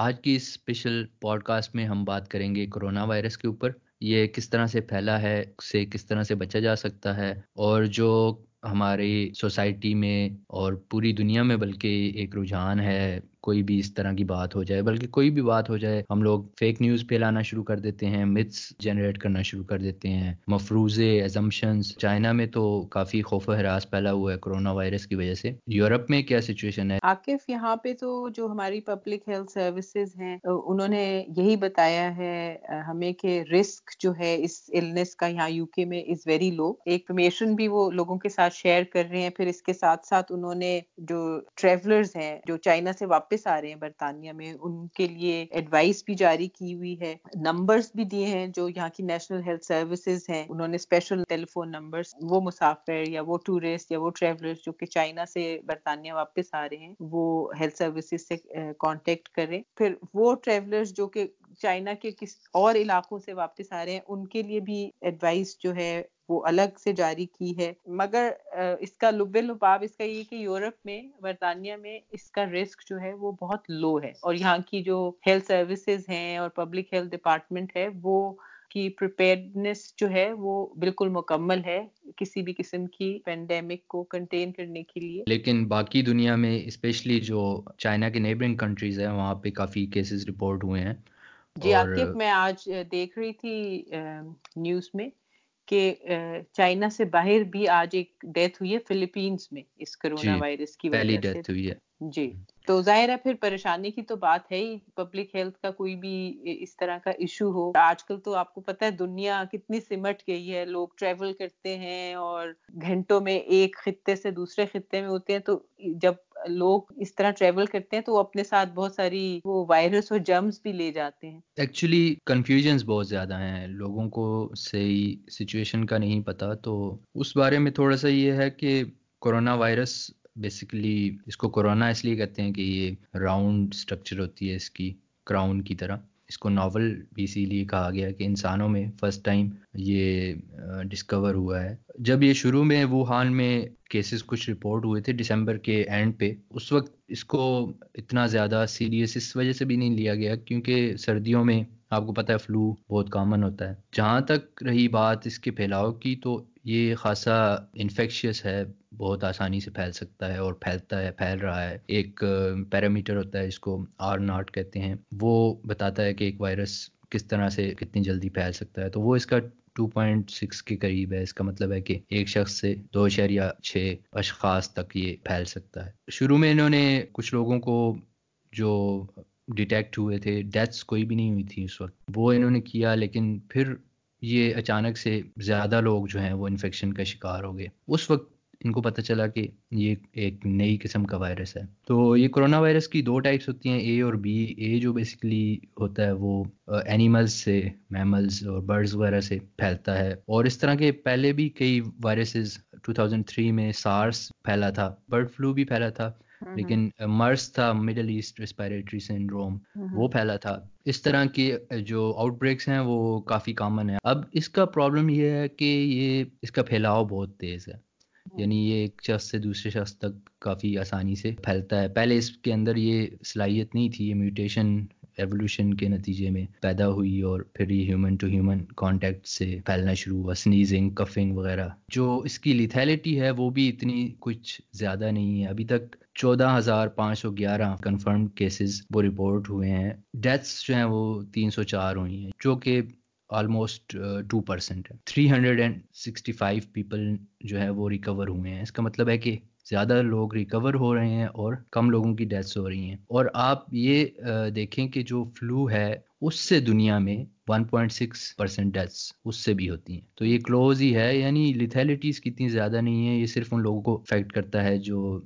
آج کی اس special pod cost میں ہم بات کریں گے کرونا وائرس کے اوپر، یہ کس طرح سے پھیلا ہے، سے کس طرح سے بچا جا سکتا ہے، اور جو ہماری سوسائٹی میں اور پوری دنیا میں بلکہ ایک رجحان ہے کوئی بھی اس طرح کی بات ہو جائے، بلکہ کوئی بھی بات ہو جائے، ہم لوگ فیک نیوز پھیلانا شروع کر دیتے ہیں متس جنریٹ کرنا شروع کر دیتے ہیں، مفروضے ایزمپشنز چائنا میں تو کافی خوف و حراس پھیلا ہوا ہے کرونا وائرس کی وجہ سے۔ یورپ میں کیا سچویشن ہے؟ عاقف یہاں پہ تو جو ہماری پبلک ہیلتھ سروسز ہیں انہوں نے یہی بتایا ہے ہمیں کہ رسک جو ہے اس النس کا، یہاں یو کے میں از ویری لو انفارمیشن بھی وہ لوگوں کے ساتھ شیئر کر رہے ہیں، پھر اس کے ساتھ ساتھ انہوں نے جو ٹریولرز ہیں، جو چائنا سے واپس آ رہے ہیں برطانیہ میں، ان کے لیے ایڈوائس بھی جاری کی ہوئی ہے۔ نمبرز بھی دیے ہیں جو یہاں کی نیشنل ہیلتھ سروسز ہیں۔ انہوں نے اسپیشل ٹیلی فون نمبرز وہ مسافر یا وہ ٹورسٹ یا وہ ٹریولر جو کہ چائنا سے برطانیہ واپس آ رہے ہیں، وہ ہیلتھ سروسز سے کانٹیکٹ کریں۔ پھر وہ ٹریولرز جو کہ چائنا کے کس اور علاقوں سے واپس آ رہے ہیں، ان کے لیے بھی ایڈوائس جو ہے وہ الگ سے جاری کی ہے۔ مگر اس کا لب لباب، اس کا یہ کہ یورپ میں، برطانیہ میں اس کا رسک جو ہے وہ بہت لو ہے۔ اور یہاں کی جو ہیلتھ سروسز ہیں اور پبلک ہیلتھ ڈپارٹمنٹ ہے، وہ کی پریپیئرنیس جو ہے وہ بالکل مکمل ہے کسی بھی قسم کی پینڈیمک کو کنٹین کرنے کے لیے۔ لیکن باقی دنیا میں اسپیشلی جو چائنا کے نیبرنگ کنٹریز ہیں، وہاں پہ کافی کیسز رپورٹ ہوئے ہیں۔ جی عاقب میں آج دیکھ رہی تھی نیوز میں کہ چائنا سے باہر بھی آج ایک ڈیتھ ہوئی ہے فلپینس میں اس کرونا جی وائرس کی وجہ سے۔ ڈیتھ ہوئی ہے۔ جی تو ظاہر ہے پھر پریشانی کی تو بات ہے ہی پبلک ہیلتھ کا کوئی بھی اس طرح کا ایشو ہو۔ آج کل تو آپ کو پتا ہے دنیا کتنی سمٹ گئی ہے لوگ ٹریول کرتے ہیں اور گھنٹوں میں ایک خطے سے دوسرے خطے میں ہوتے ہیں۔ تو جب لوگ اس طرح ٹریول کرتے ہیں تو وہ اپنے ساتھ بہت ساری وہ وائرس اور جرمز بھی لے جاتے ہیں۔ ایکچولی کنفیوژنس بہت زیادہ ہیں۔ لوگوں کو صحیح سچویشن کا نہیں پتا۔ تو اس بارے میں تھوڑا سا یہ ہے کہ کرونا وائرس بیسیکلی اس کو کرونا اس لیے کہتے ہیں کہ یہ راؤنڈ اسٹرکچر ہوتی ہے اس کی کراؤن کی طرح۔ اس کو ناول بھی اسی لیے کہا گیا کہ انسانوں میں فرسٹ ٹائم یہ ڈسکور ہوا ہے۔ جب یہ شروع میں ووہان میں کیسز کچھ رپورٹ ہوئے تھے دسمبر کے اینڈ پہ، اس وقت اس کو اتنا زیادہ سیریس اس وجہ سے بھی نہیں لیا گیا کیونکہ سردیوں میں آپ کو پتہ ہے فلو بہت کامن ہوتا ہے۔ جہاں تک رہی بات اس کے پھیلاؤ کی، تو یہ خاصا انفیکشیس ہے۔ بہت آسانی سے پھیل سکتا ہے اور پھیلتا ہے، پھیل رہا ہے۔ ایک پیرامیٹر ہوتا ہے، اس کو آر ناٹ کہتے ہیں۔ وہ بتاتا ہے کہ ایک وائرس کس طرح سے کتنی جلدی پھیل سکتا ہے۔ تو وہ اس کا ٹو پوائنٹ سکس کے قریب ہے۔ اس کا مطلب ہے کہ ایک شخص سے دو اشاریہ چھ اشخاص تک یہ پھیل سکتا ہے۔ شروع میں انہوں نے کچھ لوگوں کو جو ڈیٹیکٹ ہوئے تھے، ڈیتھس کوئی بھی نہیں ہوئی تھی اس وقت۔ وہ انہوں نے کیا، لیکن پھر یہ اچانک سے زیادہ لوگ جو ہیں وہ انفیکشن کا شکار ہو گئے۔ اس وقت ان کو پتہ چلا کہ یہ ایک نئی قسم کا وائرس ہے۔ تو یہ کرونا وائرس کی دو ٹائپس ہوتی ہیں اے اور بی اے جو بیسکلی ہوتا ہے وہ اینیملز سے میملز اور برڈز وغیرہ سے پھیلتا ہے۔ اور اس طرح کے پہلے بھی کئی وائرسز 2003 میں سارس پھیلا تھا برڈ فلو بھی پھیلا تھا۔ لیکن مرس تھا مڈل ایسٹ ریسپائریٹری سنڈروم وہ پھیلا تھا۔ اس طرح کی جو آؤٹ بریکس ہیں وہ کافی کامن ہے اب اس کا پرابلم یہ ہے کہ یہ اس کا پھیلاؤ بہت تیز ہے۔ ہاں۔ یعنی یہ ایک شخص سے دوسرے شخص تک کافی آسانی سے پھیلتا ہے۔ پہلے اس کے اندر یہ صلاحیت نہیں تھی، یہ میوٹیشن ایولیوشن کے نتیجے میں پیدا ہوئی اور پھر یہ ہیومن ٹو ہیومن کانٹیکٹ سے پھیلنا شروع ہوا۔ سنیزنگ کفنگ وغیرہ۔ جو اس کی لیتھیلٹی ہے، وہ بھی اتنی کچھ زیادہ نہیں ہے۔ ابھی تک چودہ ہزار پانچ سو گیارہ کنفرم کیسز وہ رپورٹ ہوئے ہیں۔ ڈیتھس جو ہیں وہ تین سو چار ہوئی ہیں، جو کہ آلموسٹ ٹو پرسینٹ ہے۔ Three hundred and sixty five people جو ہے وہ ریکور ہوئے ہیں۔ اس کا مطلب ہے کہ زیادہ لوگ ریکور ہو رہے ہیں اور کم لوگوں کی ڈیتھس ہو رہی ہیں۔ اور آپ یہ دیکھیں کہ جو فلو ہے، اس سے دنیا میں 1.6 پرسینٹ ڈیتھس اس سے بھی ہوتی ہیں۔ تو یہ کلوز ہی ہے یعنی لیتھیلٹیز کتنی زیادہ نہیں ہے یہ صرف ان لوگوں کو افیکٹ کرتا ہے جو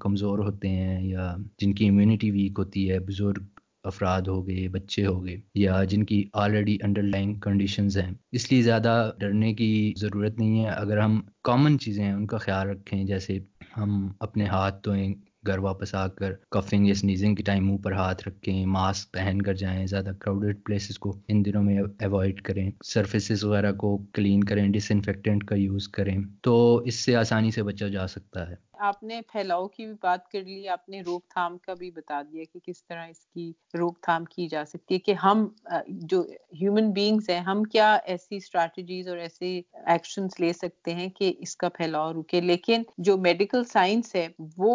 کمزور ہوتے ہیں یا جن کی امیونٹی ویک ہوتی ہے، بزرگ افراد ہو گئے، بچے ہو گئے، یا جن کی آلریڈی انڈر لائن کنڈیشنز ہیں۔ اس لیے زیادہ ڈرنے کی ضرورت نہیں ہے۔ اگر ہم کامن چیزیں ہیں، ان کا خیال رکھیں، جیسے ہم اپنے ہاتھ دھوئیں، گھر واپس آ کر کفنگ یا سنیزنگ کے ٹائم منہ پر ہاتھ رکھیں ماسک پہن کر جائیں، زیادہ کراؤڈیڈ پلیسز کو ان دنوں میں اوائڈ کریں۔ سرفیسز وغیرہ کو کلین کریں ڈس انفیکٹنٹ کا یوز کریں۔ تو اس سے آسانی سے بچا جا سکتا ہے۔ آپ نے پھیلاؤ کی بھی بات کر لی، آپ نے روک تھام کا بھی بتا دیا کہ کس طرح اس کی روک تھام کی جا سکتی ہے کہ ہم، جو ہیومن بینگز ہیں، ہم کیا ایسی اسٹریٹجیز اور ایسے ایکشنز لے سکتے ہیں کہ اس کا پھیلاؤ رکے؟ لیکن جو میڈیکل سائنس ہے، وہ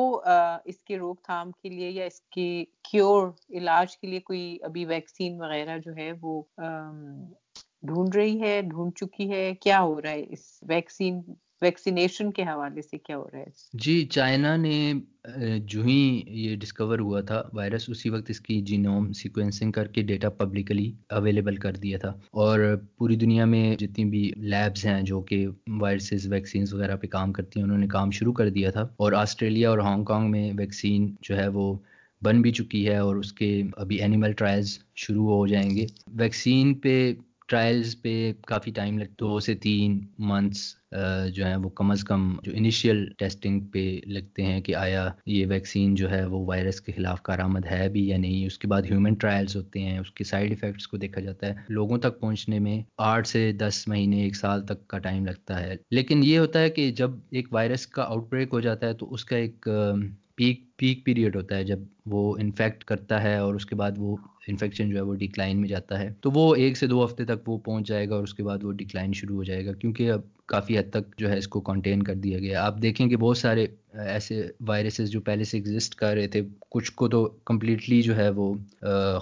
اس کے روک تھام کے لیے یا اس کے کیور علاج کے لیے کوئی ابھی ویکسین وغیرہ جو ہے وہ ڈھونڈ رہی ہے، ڈھونڈ چکی ہے؟ کیا ہو رہا ہے اس ویکسین ویکسینیشن کے حوالے سے کیا ہو رہا ہے جی چائنا نے جو ہی یہ ڈسکور ہوا تھا وائرس اسی وقت اس کی جینوم سیکوینسنگ کر کے ڈیٹا پبلکلی اویلیبل کر دیا تھا۔ اور پوری دنیا میں جتنی بھی لیبز ہیں جو کہ وائرسز ویکسینز وغیرہ پہ کام کرتی ہیں، انہوں نے کام شروع کر دیا تھا۔ اور آسٹریلیا اور ہانگ کانگ میں ویکسین جو ہے وہ بن بھی چکی ہے اور اس کے ابھی اینیمل ٹرائلز شروع ہو جائیں گے۔ ویکسین پہ ٹرائلز پہ کافی ٹائم لگ دو سے تین منتھس جو ہیں وہ کم از کم جو انیشیل ٹیسٹنگ پہ لگتے ہیں کہ آیا یہ ویکسین جو ہے وہ وائرس کے خلاف کارآمد ہے بھی یا نہیں۔ اس کے بعد ہیومن ٹرائلز ہوتے ہیں، اس کے سائڈ افیکٹس کو دیکھا جاتا ہے۔ لوگوں تک پہنچنے میں آٹھ سے دس مہینے، ایک سال تک کا ٹائم لگتا ہے۔ لیکن یہ ہوتا ہے کہ جب ایک وائرس کا آؤٹ بریک ہو جاتا ہے تو اس کا ایک پیک پیک پیریڈ ہوتا ہے جب وہ انفیکٹ کرتا ہے اور اس کے بعد وہ انفیکشن جو ہے وہ ڈکلائن میں جاتا ہے۔ تو وہ ایک سے دو ہفتے تک وہ پہنچ جائے گا اور اس کے بعد وہ ڈکلائن شروع ہو جائے گا کیونکہ اب کافی حد تک جو ہے اس کو کنٹین کر دیا گیا۔ آپ دیکھیں کہ بہت سارے ایسے وائرسز جو پہلے سے ایگزسٹ کر رہے تھے، کچھ کو تو کمپلیٹلی جو ہے وہ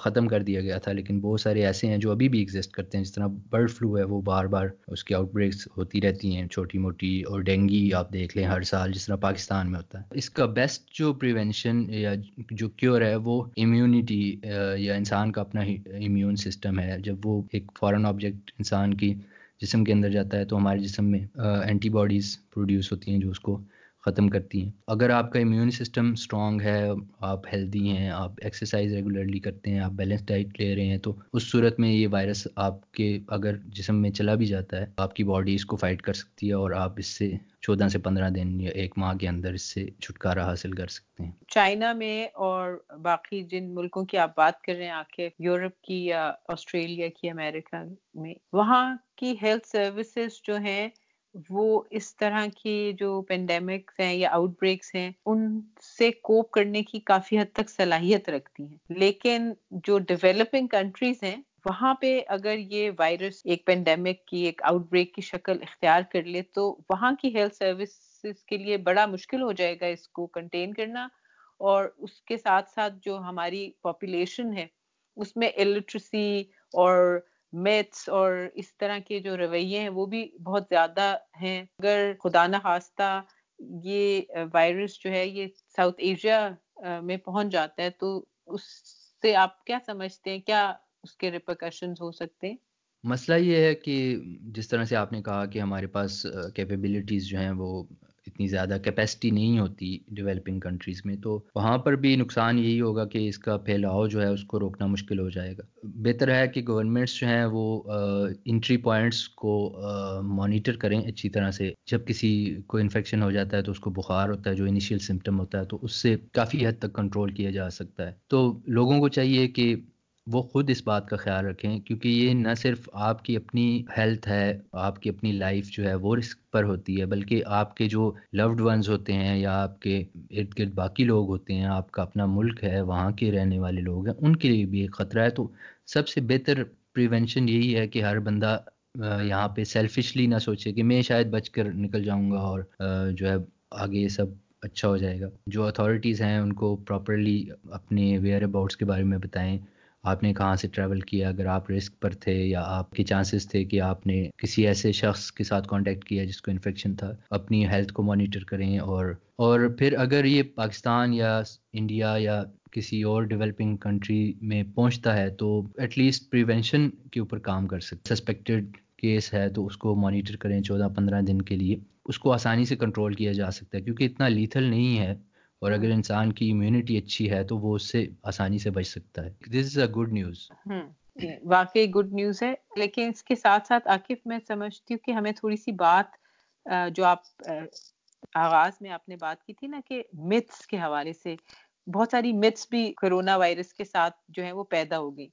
ختم کر دیا گیا تھا، لیکن بہت سارے ایسے ہیں جو ابھی بھی ایگزسٹ کرتے ہیں۔ جس طرح برڈ فلو ہے، وہ بار بار اس کی آؤٹ بریکس ہوتی رہتی ہیں، چھوٹی موٹی، اور ڈینگی آپ دیکھ لیں ہر سال جس طرح پاکستان میں ہوتا ہے۔ اس کا بیسٹ جو پریونشن یا جو کیور ہے، وہ امیونٹی یا انسان کا اپنا امیون سسٹم ہے۔ جب وہ ایک فارن آبجیکٹ انسان کی جسم کے اندر جاتا ہے تو ہمارے جسم میں اینٹی باڈیز پروڈیوس ہوتی ہیں جو اس کو ختم کرتی ہیں۔ اگر آپ کا امیون سسٹم اسٹرانگ ہے، آپ ہیلدی ہیں، آپ ایکسرسائز ریگولرلی کرتے ہیں، آپ بیلنس ڈائٹ لے رہے ہیں، تو اس صورت میں یہ وائرس آپ کے اگر جسم میں چلا بھی جاتا ہے، آپ کی باڈی اس کو فائٹ کر سکتی ہے اور آپ اس سے چودہ سے پندرہ دن یا ایک ماہ کے اندر اس سے چھٹکارا حاصل کر سکتے ہیں۔ چائنا میں اور باقی جن ملکوں کی آپ بات کر رہے ہیں آ کے یورپ کی یا آسٹریلیا کی، امریکہ میں، وہاں کی ہیلتھ سروسز جو ہیں وہ اس طرح کی جو پینڈیمکس ہیں یا آؤٹ بریکس ہیں، ان سے کوپ کرنے کی کافی حد تک صلاحیت رکھتی ہیں۔ لیکن جو ڈیولپنگ کنٹریز ہیں، وہاں پہ اگر یہ وائرس ایک پینڈیمک کی، ایک آؤٹ بریک کی شکل اختیار کر لے، تو وہاں کی ہیلتھ سروسز کے لیے بڑا مشکل ہو جائے گا اس کو کنٹین کرنا۔ اور اس کے ساتھ ساتھ جو ہماری پاپولیشن ہے، اس میں الٹریسی اور میتھس اور اس طرح کے جو رویے ہیں وہ بھی بہت زیادہ ہیں۔ اگر خدا نخواستہ یہ وائرس جو ہے یہ ساؤتھ ایشیا میں پہنچ جاتا ہے تو اس سے آپ کیا سمجھتے ہیں؟ کیا اس کے ریپرکشنز ہو سکتے ہیں؟ مسئلہ یہ ہے کہ جس طرح سے آپ نے کہا کہ ہمارے پاس کیپیبلٹیز جو ہیں وہ اتنی زیادہ کیپیسٹی نہیں ہوتی ڈیولپنگ کنٹریز میں، تو وہاں پر بھی نقصان یہی ہوگا کہ اس کا پھیلاؤ جو ہے اس کو روکنا مشکل ہو جائے گا۔ بہتر ہے کہ گورنمنٹس جو ہیں وہ انٹری پوائنٹس کو مانیٹر کریں اچھی طرح سے۔ جب کسی کو انفیکشن ہو جاتا ہے تو اس کو بخار ہوتا ہے، جو انیشیل سمٹم ہوتا ہے تو اس سے کافی حد تک کنٹرول کیا جا سکتا ہے۔ تو لوگوں کو چاہیے کہ وہ خود اس بات کا خیال رکھیں، کیونکہ یہ نہ صرف آپ کی اپنی ہیلتھ ہے، آپ کی اپنی لائف جو ہے وہ رسک پر ہوتی ہے، بلکہ آپ کے جو لوڈ ونز ہوتے ہیں یا آپ کے ارد گرد باقی لوگ ہوتے ہیں، آپ کا اپنا ملک ہے، وہاں کے رہنے والے لوگ ہیں، ان کے لیے بھی ایک خطرہ ہے۔ تو سب سے بہتر پریونشن یہی ہے کہ ہر بندہ یہاں پہ سیلفشلی نہ سوچے کہ میں شاید بچ کر نکل جاؤں گا اور جو ہے آگے یہ سب اچھا ہو جائے گا۔ جو اتھارٹیز ہیں، ان کو پراپرلی اپنے ویئر اباؤٹس کے بارے میں بتائیں۔ آپ نے کہاں سے ٹریول کیا؟ اگر آپ رسک پر تھے یا آپ کے چانسز تھے کہ آپ نے کسی ایسے شخص کے ساتھ کانٹیکٹ کیا جس کو انفیکشن تھا، اپنی ہیلتھ کو مانیٹر کریں اور اور پھر اگر یہ پاکستان یا انڈیا یا کسی اور ڈیولپنگ کنٹری میں پہنچتا ہے تو ایٹ لیسٹ پریونشن کے اوپر کام کر سکتے سسپیکٹڈ کیس ہے تو اس کو مانیٹر کریں چودہ پندرہ دن کے لیے۔ اس کو آسانی سے کنٹرول کیا جا سکتا ہے کیونکہ اتنا لیتھل نہیں ہے۔ اور اگر انسان کی امیونٹی اچھی ہے تو وہ اس سے آسانی سے بچ سکتا ہے۔ This is a good news واقعی گڈ نیوز ہے۔ لیکن اس کے ساتھ ساتھ عاقف میں سمجھتی ہوں کہ ہمیں تھوڑی سی بات جو آپ آغاز میں آپ نے بات کی تھی نا کہ متس کے حوالے سے، بہت ساری متس بھی کرونا وائرس کے ساتھ جو ہے وہ پیدا ہو گئی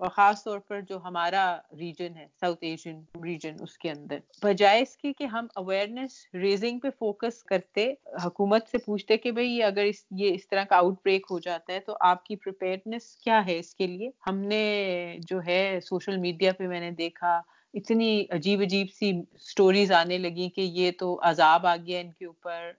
اور خاص طور پر جو ہمارا ریجن ہے ساؤتھ ایشین ریجن اس کے اندر۔ بجائے اس کی کہ ہم اویئرنیس ریزنگ پہ فوکس کرتے، حکومت سے پوچھتے کہ بھئی اگر اس، یہ اس طرح کا آؤٹ بریک ہو جاتا ہے تو آپ کی پریپیئرنیس کیا ہے اس کے لیے؟ ہم نے جو ہے سوشل میڈیا پہ میں نے دیکھا، اتنی عجیب عجیب سی سٹوریز آنے لگی کہ یہ تو عذاب آ گیا ان کے اوپر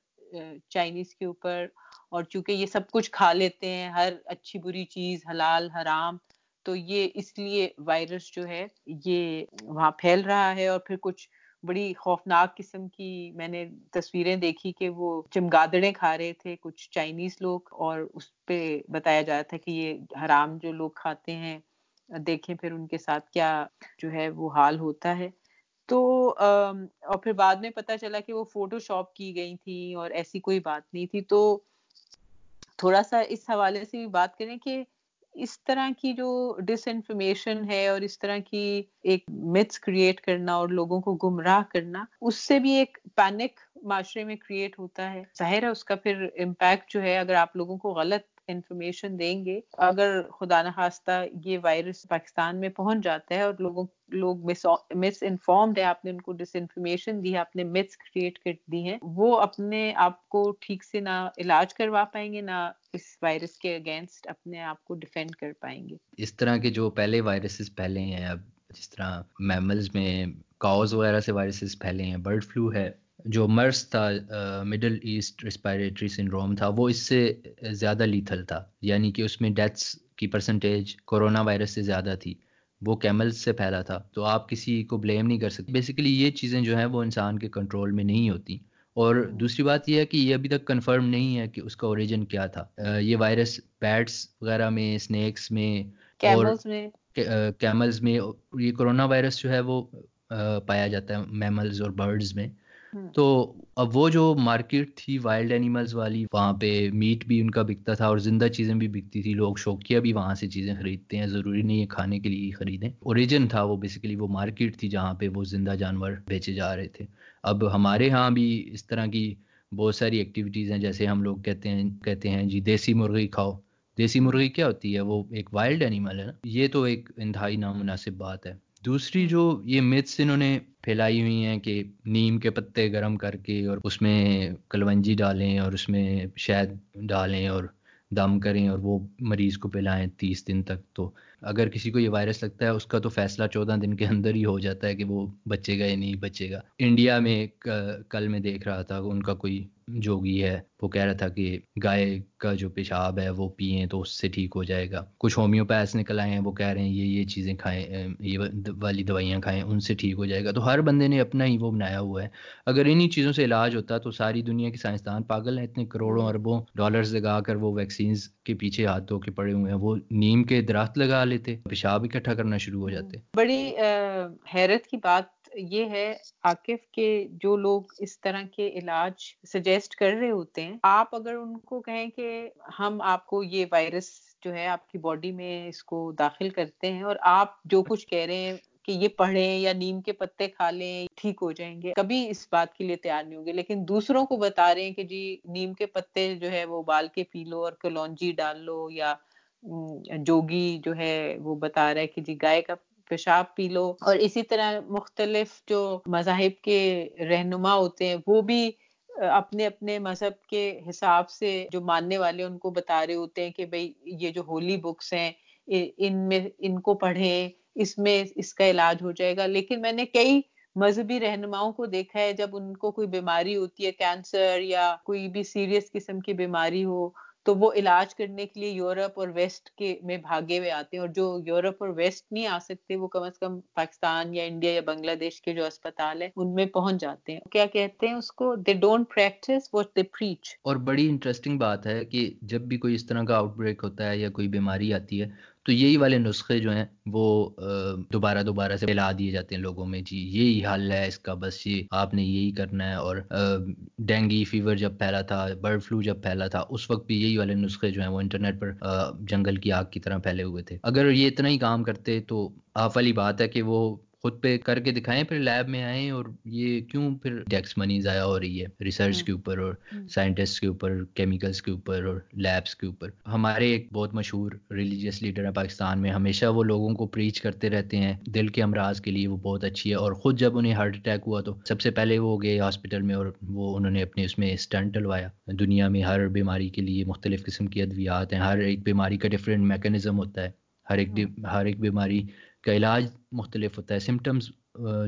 چائنیز کے اوپر، اور چونکہ یہ سب کچھ کھا لیتے ہیں، ہر اچھی بری چیز، حلال، حرام تو یہ اس لیے وائرس جو ہے یہ وہاں پھیل رہا ہے اور پھر کچھ بڑی خوفناک قسم کی میں نے تصویریں دیکھی کہ وہ چمگادڑیں کھا رہے تھے، کچھ چائنیز لوگ اور اس پہ بتایا جا رہا تھا کہ یہ حرام جو لوگ کھاتے ہیں، دیکھیں پھر ان کے ساتھ کیا جو ہے وہ حال ہوتا ہے۔ تو اور پھر بعد میں پتا چلا کہ وہ فوٹو شاپ کی گئی تھی اور ایسی کوئی بات نہیں تھی۔ تو تھوڑا سا اس حوالے سے بھی بات کریں کہ اس طرح کی جو ڈس انفارمیشن ہے اور اس طرح کی ایک متس کریٹ کرنا اور لوگوں کو گمراہ کرنا، اس سے بھی ایک پینک معاشرے میں کریٹ ہوتا ہے۔ ظاہر ہے اس کا پھر امپیکٹ جو ہے، اگر آپ لوگوں کو غلط انفارمیشن دیں گے۔ اگر خدا نخواستہ یہ وائرس پاکستان میں پہنچ جاتا ہے اور لوگوں، لوگ مس انفارمڈ ہے آپ نے ان کو ڈس انفارمیشن دی ہے، آپ نے متس کریٹ کر دی ہیں، وہ اپنے آپ کو ٹھیک سے نہ علاج کروا پائیں گے، نہ اس وائرس کے اگینسٹ اپنے آپ کو ڈیفینڈ کر پائیں گے۔ اس طرح کے جو پہلے وائرسز پھیلے ہیں، اب جس طرح میملز میں کاؤز وغیرہ سے وائرسز پھیلے ہیں برڈ فلو ہے جو مرس تھا مڈل ایسٹ ریسپائریٹری سنڈروم تھا وہ اس سے زیادہ لیتھل تھا۔ یعنی کہ اس میں ڈیتھس کی پرسنٹیج کورونا وائرس سے زیادہ تھی۔ وہ کیملز سے پھیلا تھا۔ تو آپ کسی کو بلیم نہیں کر سکتے۔ بیسیکلی یہ چیزیں جو ہیں وہ انسان کے کنٹرول میں نہیں ہوتی۔ اور دوسری بات یہ ہے کہ یہ ابھی تک کنفرم نہیں ہے کہ اس کا اوریجن کیا تھا۔ یہ وائرس بیٹس وغیرہ میں اسنیکس میں اور کیملز میں۔ یہ کرونا وائرس جو ہے وہ پایا جاتا ہے میملز اور برڈز میں۔ ہاں۔ تو اب وہ جو مارکیٹ تھی وائلڈ اینیملز والی، وہاں پہ میٹ بھی ان کا بکتا تھا اور زندہ چیزیں بھی بکتی تھی۔ لوگ شوقیہ بھی وہاں سے چیزیں خریدتے ہیں۔ ضروری نہیں ہے کھانے کے لیے ہی خریدیں۔ اوریجن تھا وہ بیسیکلی وہ مارکیٹ تھی جہاں پہ وہ زندہ جانور بیچے جا رہے تھے۔ اب ہمارے ہاں بھی اس طرح کی بہت ساری ایکٹیویٹیز ہیں۔ جیسے ہم لوگ کہتے ہیں کہتے ہیں جی دیسی مرغی کھاؤ۔ دیسی مرغی کیا ہوتی ہے؟ وہ ایک وائلڈ اینیمل ہے نا۔ یہ تو ایک انتہائی نامناسب بات ہے۔ دوسری جو یہ متس انہوں نے پھیلائی ہوئی ہیں کہ نیم کے پتے گرم کر کے اور اس میں کلونجی ڈالیں اور اس میں شہد ڈالیں اور دم کریں اور وہ مریض کو پلائیں تیس دن تک تو اگر کسی کو یہ وائرس لگتا ہے، اس کا تو فیصلہ چودہ دن کے اندر ہی ہو جاتا ہے کہ وہ بچے گا یا نہیں بچے گا۔ انڈیا میں کل میں دیکھ رہا تھا، ان کا کوئی جوگی ہے، وہ کہہ رہا تھا کہ گائے کا جو پیشاب ہے، وہ پئیں تو اس سے ٹھیک ہو جائے گا۔ کچھ ہومیوپیتھ نکل آئے ہیں، وہ کہہ رہے ہیں یہ یہ چیزیں کھائیں یہ والی دوائیاں کھائیں، ان سے ٹھیک ہو جائے گا۔ تو ہر بندے نے اپنا ہی وہ بنایا ہوا ہے۔ اگر انہی چیزوں سے علاج ہوتا تو ساری دنیا کے سائنسدان پاگل ہیں۔ اتنے کروڑوں اربوں ڈالرز لگا کر وہ ویکسینز کے پیچھے ہاتھ دھو کے پڑے ہوئے ہیں۔ وہ نیم کے درخت لگا لیتے، پیشاب اکٹھا کرنا شروع ہو جاتے۔ بڑی حیرت کی بات یہ ہے، عاقف کے جو لوگ اس طرح کے علاج سجیسٹ کر رہے ہوتے ہیں، آپ اگر ان کو کہیں کہ ہم آپ کو یہ وائرس جو ہے آپ کی باڈی میں اس کو داخل کرتے ہیں اور آپ جو کچھ کہہ رہے ہیں کہ یہ پڑھیں یا نیم کے پتے کھا لیں، ٹھیک ہو جائیں گے، کبھی اس بات کے لیے تیار نہیں ہوں گے۔ لیکن دوسروں کو بتا رہے ہیں کہ جی نیم کے پتے جو ہے وہ ابال کے پی لو اور کلونجی ڈال لو یا جوگی جو ہے وہ بتا رہا ہے کہ جی گائے کا پیشاب پی لو۔ اور اسی طرح مختلف جو مذاہب کے رہنما ہوتے ہیں، وہ بھی اپنے اپنے مذہب کے حساب سے جو ماننے والے ان کو بتا رہے ہوتے ہیں کہ بھائی یہ جو ہولی بکس ہیں ان میں، ان کو پڑھیں، اس میں اس کا علاج ہو جائے گا۔ لیکن میں نے کئی مذہبی رہنماؤں کو دیکھا ہے، جب ان کو کوئی بیماری ہوتی ہے، کینسر یا کوئی بھی سیریس قسم کی بیماری ہو تو وہ علاج کرنے کے لیے یورپ اور ویسٹ کے میں بھاگے ہوئے آتے ہیں اور جو یورپ اور ویسٹ نہیں آ سکتے، وہ کم از کم پاکستان یا انڈیا یا بنگلہ دیش کے جو اسپتال ہیں، ان میں پہنچ جاتے ہیں۔ کیا کہتے ہیں اس کو؟ They don't practice what they preach اور بڑی انٹرسٹنگ بات ہے کہ جب بھی کوئی اس طرح کا آؤٹ بریک ہوتا ہے یا کوئی بیماری آتی ہے تو یہی والے نسخے جو ہیں وہ دوبارہ دوبارہ سے پھیلا دیے جاتے ہیں لوگوں میں۔ جی یہی حل ہے اس کا۔ بس یہ آپ نے یہی کرنا ہے۔ اور ڈینگی فیور جب پھیلا تھا، برڈ فلو جب پھیلا تھا، اس وقت بھی یہی والے نسخے جو ہیں وہ انٹرنیٹ پر جنگل کی آگ کی طرح پھیلے ہوئے تھے۔ اگر یہ اتنا ہی کام کرتے تو آپ والی بات ہے کہ وہ خود پہ کر کے دکھائیں پھر لیب میں آئیں اور یہ کیوں پھر ٹیکس منی ضائع ہو رہی ہے؟ ریسرچ کے اوپر اور سائنٹسٹ کے اوپر کیمیکلس کے اوپر اور لیبس کے اوپر۔ ہمارے ایک بہت مشہور ریلیجیس لیڈر ہے پاکستان میں ہمیشہ وہ لوگوں کو پریچ کرتے رہتے ہیں۔ دل کے امراض کے لیے وہ بہت اچھی ہے اور خود جب انہیں ہارٹ اٹیک ہوا تو سب سے پہلے وہ گئے ہاسپٹل میں اور وہ انہوں نے اپنے اس میں اسٹنٹ ڈلوایا۔ دنیا میں ہر بیماری کے لیے مختلف قسم کی ادویات ہیں ہر ایک بیماری کا ڈفرینٹ میکینزم ہوتا ہے۔ ہر ایک ہر ایک بیماری کا علاج مختلف ہوتا ہے۔ سمٹمز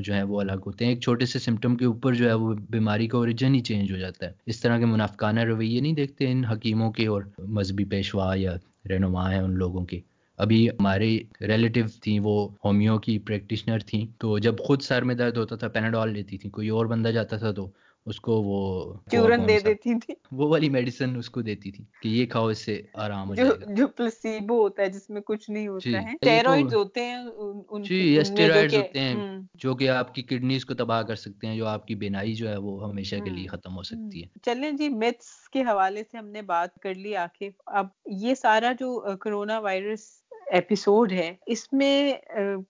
جو ہے وہ الگ ہوتے ہیں۔ ایک چھوٹے سے سمٹم کے اوپر جو ہے وہ بیماری کا اوریجن ہی چینج ہو جاتا ہے۔ اس طرح کے منافقانہ رویے نہیں دیکھتے ان حکیموں کے اور مذہبی پیشوا یا رہنما ہیں ان لوگوں کے۔ ابھی ہماری ریلیٹیو تھیں، وہ ہومیو کی پریکٹیشنر تھیں۔ تو جب خود سر میں درد ہوتا تھا پیناڈول لیتی تھیں۔ کوئی اور بندہ جاتا تھا تو اس کو وہ چورن دے دیتی تھی۔ وہ والی میڈیسن اس کو دیتی تھی کہ یہ کھاؤ اس سے آرام ہو جائے جو پلاسیبو ہوتا ہے جس میں کچھ نہیں ہوتا جی، ہے۔ اسٹیرائڈز ہوتے ہیں ان جی اسٹیرائڈز ہوتے ہیں جو کہ آپ کی کڈنیز کو تباہ کر سکتے ہیں جو آپ کی بینائی جو ہے وہ ہمیشہ کے لیے ختم ہو سکتی ہے۔ چلیں جی میتھس کے حوالے سے ہم نے بات کر لی آخر۔ اب یہ سارا جو کرونا وائرس ایپیسوڈ ہے اس میں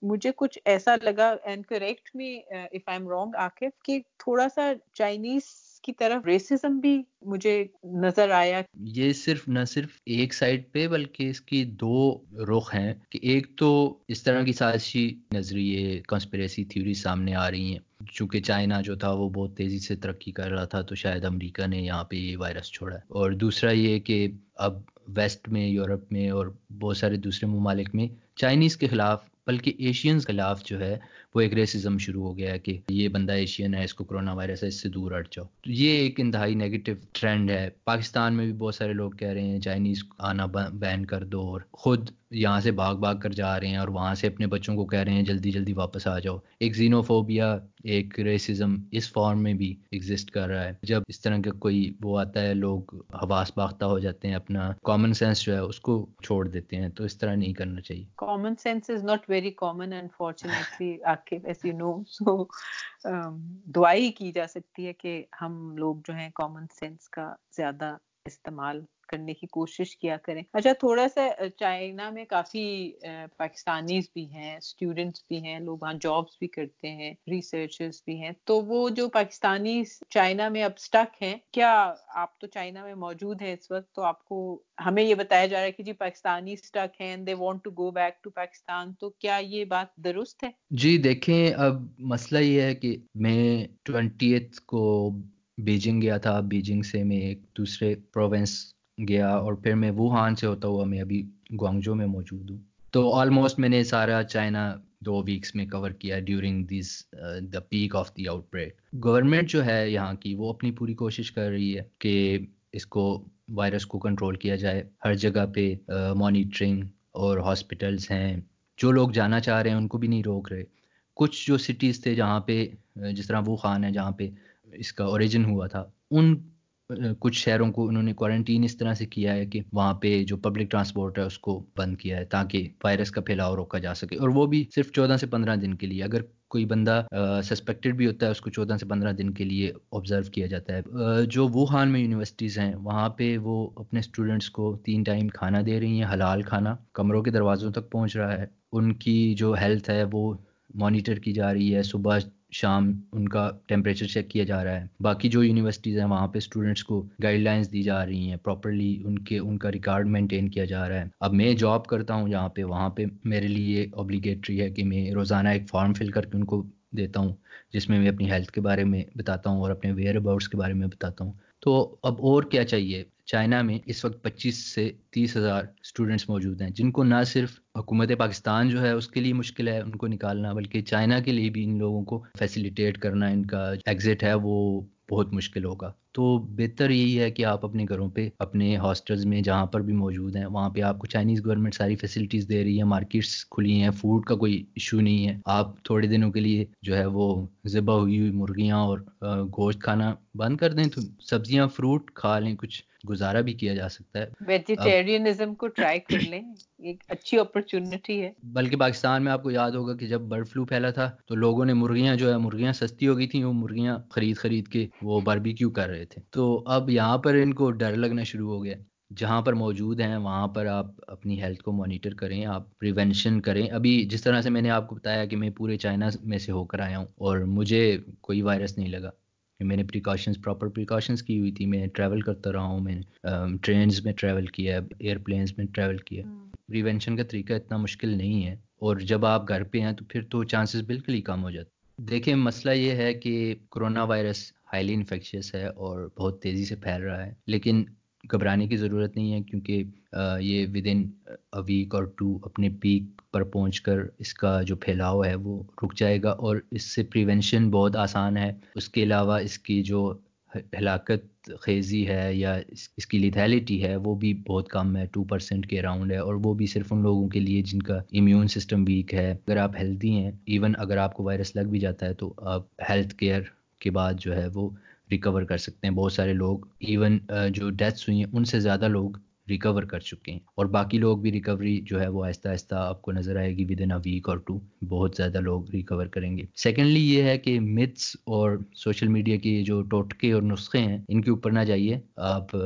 مجھے کچھ ایسا لگا and correct me if I am wrong Akif, کہ تھوڑا سا چائنیز کی طرف ریسزم بھی مجھے نظر آیا۔ یہ صرف نہ صرف ایک سائڈ پہ، بلکہ اس کی دو رخ ہیں۔ کہ ایک تو اس طرح کی سازشی نظریے کانسپریسی تھیوری سامنے آ رہی ہیں۔ چونکہ چائنا جو تھا وہ بہت تیزی سے ترقی کر رہا تھا، تو شاید امریکہ نے یہاں پہ یہ وائرس چھوڑا ہے۔ اور دوسرا یہ کہ اب ویسٹ میں، یورپ میں اور بہت سارے دوسرے ممالک میں چائنیز کے خلاف، بلکہ ایشینز خلاف جو ہے وہ ایک ریسزم شروع ہو گیا ہے کہ یہ بندہ ایشین ہے اس کو کرونا وائرس ہے اس سے دور ہٹ جاؤ۔ تو یہ ایک انتہائی نیگیٹو ٹرینڈ ہے۔ پاکستان میں بھی بہت سارے لوگ کہہ رہے ہیں چائنیز آنا بین کر دو اور خود یہاں سے بھاگ بھاگ کر جا رہے ہیں اور وہاں سے اپنے بچوں کو کہہ رہے ہیں جلدی جلدی واپس آ جاؤ۔ ایک زینوفوبیا ایک ریسزم اس فارم میں بھی ایگزسٹ کر رہا ہے۔ جب اس طرح کا کوئی وہ آتا ہے لوگ حواس باختہ ہو جاتے ہیں اپنا کامن سینس جو ہے اس کو چھوڑ دیتے ہیں۔ تو اس طرح نہیں کرنا چاہیے۔ Common sense is not very common unfortunately as you know so دعائی کی جا سکتی ہے کہ ہم لوگ جو ہیں کامن سینس کا زیادہ استعمال کرنے کی کوشش کیا کریں۔ اچھا تھوڑا سا چائنا میں کافی پاکستانیز بھی ہیں اسٹوڈینٹس بھی ہیں، لوگ وہاں جابس بھی کرتے ہیں ریسرچرز بھی ہیں۔ تو وہ جو پاکستانی چائنا میں اب اسٹک ہیں، کیا آپ تو چائنا میں موجود ہیں اس وقت؟ تو آپ کو ہمیں یہ بتایا جا رہا ہے کہ جی پاکستانی اسٹک ہیں they want to go back to Pakistan تو کیا یہ بات درست ہے؟ جی دیکھیں، اب مسئلہ یہ ہے کہ میں ٹوینٹی کو بیجنگ گیا تھا، بیجنگ سے میں ایک دوسرے پروونس گیا اور پھر میں ووہان سے ہوتا ہوا میں ابھی گوانگجو میں موجود ہوں۔ تو آلموسٹ میں نے سارا چائنا دو ویکس میں کور کیا during this the peak of the outbreak government جو ہے یہاں کی وہ اپنی پوری کوشش کر رہی ہے کہ اس کو وائرس کو کنٹرول کیا جائے۔ ہر جگہ پہ uh, مانیٹرنگ اور ہاسپٹلس ہیں۔ جو لوگ جانا چاہ رہے ہیں ان کو بھی نہیں روک رہے۔ کچھ جو سٹیز تھے جہاں پہ uh, جس طرح وہ خان ہے جہاں پہ اس کا اوریجن ہوا تھا، ان کچھ شہروں کو انہوں نے کوارنٹین اس طرح سے کیا ہے کہ وہاں پہ جو پبلک ٹرانسپورٹ ہے اس کو بند کیا ہے تاکہ وائرس کا پھیلاؤ روکا جا سکے اور وہ بھی صرف چودہ سے پندرہ دن کے لیے۔ اگر کوئی بندہ سسپیکٹڈ بھی ہوتا ہے اس کو چودہ سے پندرہ دن کے لیے آبزرو کیا جاتا ہے۔ جو ووہان میں یونیورسٹیز ہیں، وہاں پہ وہ اپنے اسٹوڈنٹس کو تین ٹائم کھانا دے رہی ہیں، حلال کھانا، کمروں کے دروازوں تک پہنچ رہا ہے۔ ان کی جو ہیلتھ ہے وہ مانیٹر کی جا رہی ہے۔ صبح شام ان کا ٹیمپریچر چیک کیا جا رہا ہے۔ باقی جو یونیورسٹیز ہیں، وہاں پہ اسٹوڈنٹس کو گائیڈ لائنس دی جا رہی ہیں پراپرلی ان کے، ان کا ریکارڈ مینٹین کیا جا رہا ہے۔ اب میں جاب کرتا ہوں جہاں پہ، وہاں پہ میرے لیے اوبلیگیٹری ہے کہ میں روزانہ ایک فارم فل کر کے ان کو دیتا ہوں، جس میں میں اپنی ہیلتھ کے بارے میں بتاتا ہوں اور اپنے ویئر اباؤٹس کے بارے میں بتاتا ہوں۔ تو اب اور کیا چاہیے؟ چائنا میں اس وقت پچیس سے تیس ہزار اسٹوڈنٹس موجود ہیں، جن کو نہ صرف حکومت پاکستان جو ہے اس کے لیے مشکل ہے ان کو نکالنا، بلکہ چائنا کے لیے بھی ان لوگوں کو فیسیلیٹیٹ کرنا، ان کا ایگزٹ ہے، وہ بہت مشکل ہوگا۔ تو بہتر یہی ہے کہ آپ اپنے گھروں پہ اپنے ہاسٹلز میں جہاں پر بھی موجود ہیں وہاں پہ آپ کو چائنیز گورنمنٹ ساری فیسلٹیز دے رہی ہے مارکیٹس کھلی ہیں فوڈ کا کوئی ایشو نہیں ہے۔ آپ تھوڑے دنوں کے لیے جو ہے وہ ذبح ہوئی ہوئی مرغیاں اور گوشت کھانا بند کر دیں تو سبزیاں فروٹ کھا لیں کچھ گزارا بھی کیا جا سکتا ہے۔ ویجیٹیرینزم کو ٹرائی کر لیں ایک اچھی اپرچونٹی ہے۔ بلکہ پاکستان میں آپ کو یاد ہوگا کہ جب برڈ فلو پھیلا تھا تو لوگوں نے مرغیاں جو ہے مرغیاں سستی ہو گئی تھیں وہ مرغیاں خرید خرید کے وہ باربی کیوں کر رہے تھے۔ تو اب یہاں پر ان کو ڈر لگنا شروع ہو گیا جہاں پر موجود ہیں وہاں پر آپ اپنی ہیلتھ کو مانیٹر کریں آپ پریونشن کریں۔ ابھی جس طرح سے میں نے آپ کو بتایا کہ میں پورے چائنا میں سے ہو کر آیا ہوں اور مجھے کوئی وائرس نہیں لگا۔ میں نے پریکاشنس پراپر پریکاشنس کی ہوئی تھی۔ میں ٹریول کرتا رہا ہوں میں ٹرینز میں ٹریول کیا ایئر پلینس میں ٹریول کیا۔ پریونشن کا طریقہ اتنا مشکل نہیں ہے۔ اور جب آپ گھر پہ ہیں تو پھر تو چانسز بالکل ہی کم ہو جاتے دیکھیں مسئلہ یہ ہے کہ کرونا وائرس ہائیلی انفیکشیس ہے اور بہت تیزی سے پھیل رہا ہے، لیکن گھبرانے کی ضرورت نہیں ہے کیونکہ یہ ود ان ویک اور ٹو اپنے پیک پر پہنچ کر اس کا جو پھیلاؤ ہے وہ رک جائے گا اور اس سے پریونشن بہت آسان ہے۔ اس کے علاوہ اس کی جو ہلاکت خیزی ہے یا اس کی لیتھیلٹی ہے، وہ بھی بہت کم ہے ٹو پرسینٹ کے اراؤنڈ ہے، اور وہ بھی صرف ان لوگوں کے لیے جن کا امیون سسٹم ویک ہے۔ اگر آپ ہیلدی ہیں ایون اگر آپ کو وائرس لگ بھی جاتا ہے تو آپ ہیلتھ کیئر کے بعد جو ہے وہ ریکور کر سکتے ہیں۔ بہت سارے لوگ ایون جو ڈیتھس ہوئی ہیں، ان سے زیادہ لوگ ریکور کر چکے ہیں۔ اور باقی لوگ بھی ریکوری جو ہے وہ آہستہ آہستہ آپ کو نظر آئے گی within a week or two بہت زیادہ لوگ ریکور کریں گے۔ سیکنڈلی یہ ہے کہ متس اور سوشل میڈیا کی جو ٹوٹکے اور نسخے ہیں، ان کے اوپر نہ جائیے۔ آپ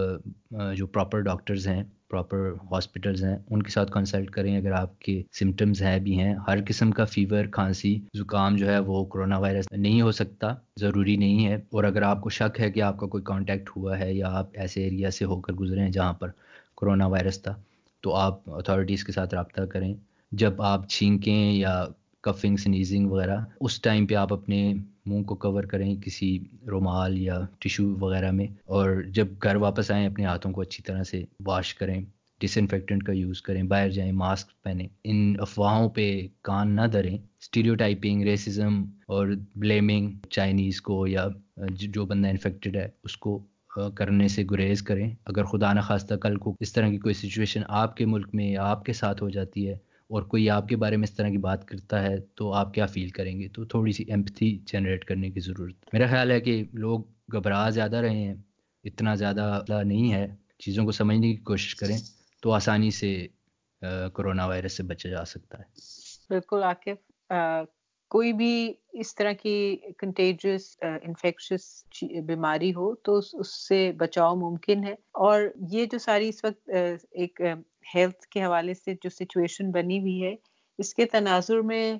جو پراپر ڈاکٹرز ہیں پراپر ہاسپٹلز ہیں، ان کے ساتھ کنسلٹ کریں۔ اگر آپ کے سمٹمز ہیں بھی ہیں، ہر قسم کا فیور کھانسی، زکام جو ہے وہ کرونا وائرس نہیں ہو سکتا، ضروری نہیں ہے۔ اور اگر آپ کو شک ہے کہ آپ کا کوئی کانٹیکٹ ہوا ہے یا آپ ایسے ایریا سے ہو کر گزرے ہیں جہاں پر کرونا وائرس تھا، تو آپ اتھارٹیز کے ساتھ رابطہ کریں۔ جب آپ چھینکیں یا کفنگ سنیزنگ وغیرہ، اس ٹائم پہ آپ اپنے منہ کو کور کریں کسی رومال یا ٹیشو وغیرہ میں، اور جب گھر واپس آئیں، اپنے ہاتھوں کو اچھی طرح سے واش کریں ڈس انفیکٹنٹ کا یوز کریں، باہر جائیں ماسک پہنیں۔ ان افواہوں پہ کان نہ دھریں۔ اسٹیریو ٹائپنگ ریسزم اور بلیمنگ چائنیز کو یا جو بندہ انفیکٹڈ ہے، اس کو کرنے سے گریز کریں۔ اگر خدا نخواستہ کل کو اس طرح کی کوئی سچویشن آپ کے ملک میں یا آپ کے ساتھ ہو جاتی ہے اور کوئی آپ کے بارے میں اس طرح کی بات کرتا ہے، تو آپ کیا فیل کریں گے؟ تو تھوڑی سی ایمپتھی جنریٹ کرنے کی ضرورت۔ میرا خیال ہے کہ لوگ گھبرا زیادہ رہے ہیں، اتنا زیادہ نہیں ہے۔ چیزوں کو سمجھنے کی کوشش کریں تو آسانی سے کرونا وائرس سے بچا جا سکتا ہے۔ بالکل عاقف کوئی بھی اس طرح کی کنٹیجس uh, انفیکشس بیماری ہو تو اس سے بچاؤ ممکن ہے اور یہ جو ساری اس وقت uh, ایک um, ہیلتھ کے حوالے سے جو سچویشن بنی ہوئی ہے، اس کے تناظر میں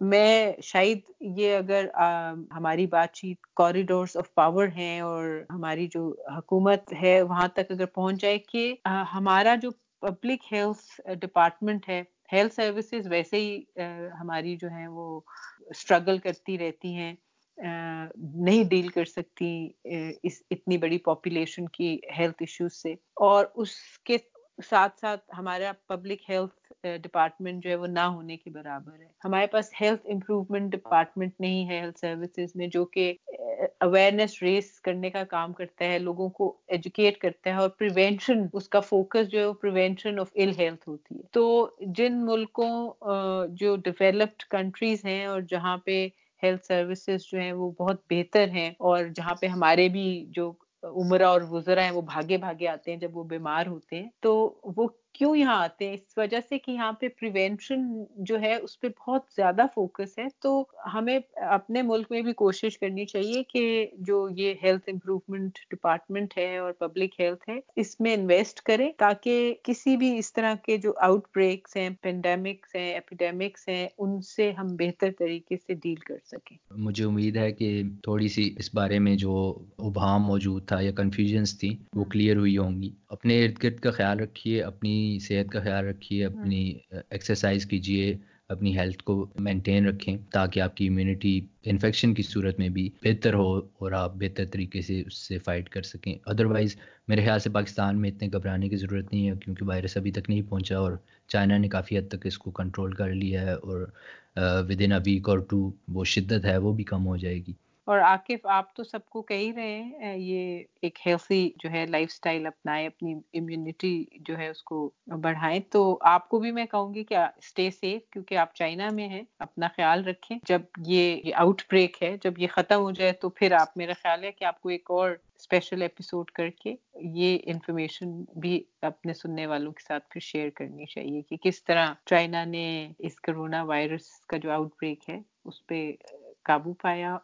میں شاید یہ اگر um, ہماری بات چیت کوریڈورس آف پاور ہیں اور ہماری جو حکومت ہے، وہاں تک اگر پہنچ جائے کہ uh, ہمارا جو پبلک ہیلتھ ڈپارٹمنٹ ہے ہیلتھ سروسز ویسے ہی ہماری جو ہیں وہ اسٹرگل کرتی رہتی ہیں نہیں ڈیل کر سکتی اس، اتنی بڑی پاپولیشن کی ہیلتھ ایشوز سے اور اس کے ساتھ ساتھ ہمارا پبلک ہیلتھ ڈپارٹمنٹ جو ہے وہ نہ ہونے کے برابر ہے۔ ہمارے پاس ہیلتھ امپروومنٹ ڈپارٹمنٹ نہیں ہے ہیلتھ سروسز میں، جو کہ اویئرنیس ریس کرنے کا کام کرتا ہے، لوگوں کو ایجوکیٹ کرتا ہے اور پریونشن اس کا فوکس جو ہے وہ پریونشن آف ال ہیلتھ ہوتی ہے۔ تو جن ملکوں جو ڈیولپڈ کنٹریز ہیں اور جہاں پہ ہیلتھ سروسز جو ہیں وہ بہت بہتر ہیں اور جہاں پہ ہمارے بھی جو عمرہ اور وزرا ہیں، وہ بھاگے بھاگے آتے ہیں جب وہ بیمار ہوتے ہیں، تو وہ کیوں یہاں آتے ہیں؟ اس وجہ سے کہ یہاں پہ پریونشن جو ہے اس پہ بہت زیادہ فوکس ہے۔ تو ہمیں اپنے ملک میں بھی کوشش کرنی چاہیے کہ جو یہ ہیلتھ امپروومنٹ ڈپارٹمنٹ ہے اور پبلک ہیلتھ ہے اس میں انویسٹ کریں تاکہ کسی بھی اس طرح کے جو آؤٹ بریکس ہیں پینڈیمکس ہیں ایپیڈیمکس ہیں ان سے ہم بہتر طریقے سے ڈیل کر سکیں۔ مجھے امید ہے کہ تھوڑی سی اس بارے میں جو ابہام موجود تھا یا کنفیوژنس تھی وہ کلیئر ہوئی ہوں گی۔ اپنے ارد گرد کا خیال رکھیے اپنی صحت کا خیال رکھیے اپنی ایکسرسائز کیجیے اپنی ہیلتھ کو مینٹین رکھیں تاکہ آپ کی امیونٹی انفیکشن کی صورت میں بھی بہتر ہو اور آپ بہتر طریقے سے اس سے فائٹ کر سکیں۔ ادروائز میرے خیال سے پاکستان میں اتنے گھبرانے کی ضرورت نہیں ہے کیونکہ وائرس ابھی تک نہیں پہنچا اور چائنا نے کافی حد تک اس کو کنٹرول کر لیا ہے اور within a week or two وہ شدت ہے وہ بھی کم ہو جائے گی۔ اور عاقف آپ تو سب کو کہہ ہی رہے ہیں یہ ایک ہیلتھی جو ہے لائف سٹائل اپنائیں، اپنی امیونٹی جو ہے اس کو بڑھائیں۔ تو آپ کو بھی میں کہوں گی کہ اسٹے سیف کیونکہ آپ چائنا میں ہیں، اپنا خیال رکھیں۔ جب یہ آؤٹ بریک ہے، جب یہ ختم ہو جائے تو پھر آپ، میرا خیال ہے کہ آپ کو ایک اور اسپیشل ایپیسوڈ کر کے یہ انفارمیشن بھی اپنے سننے والوں کے ساتھ پھر شیئر کرنی چاہیے کہ کس طرح چائنا نے اس کرونا وائرس کا جو آؤٹ بریک ہے، اس پہ قابو پایا۔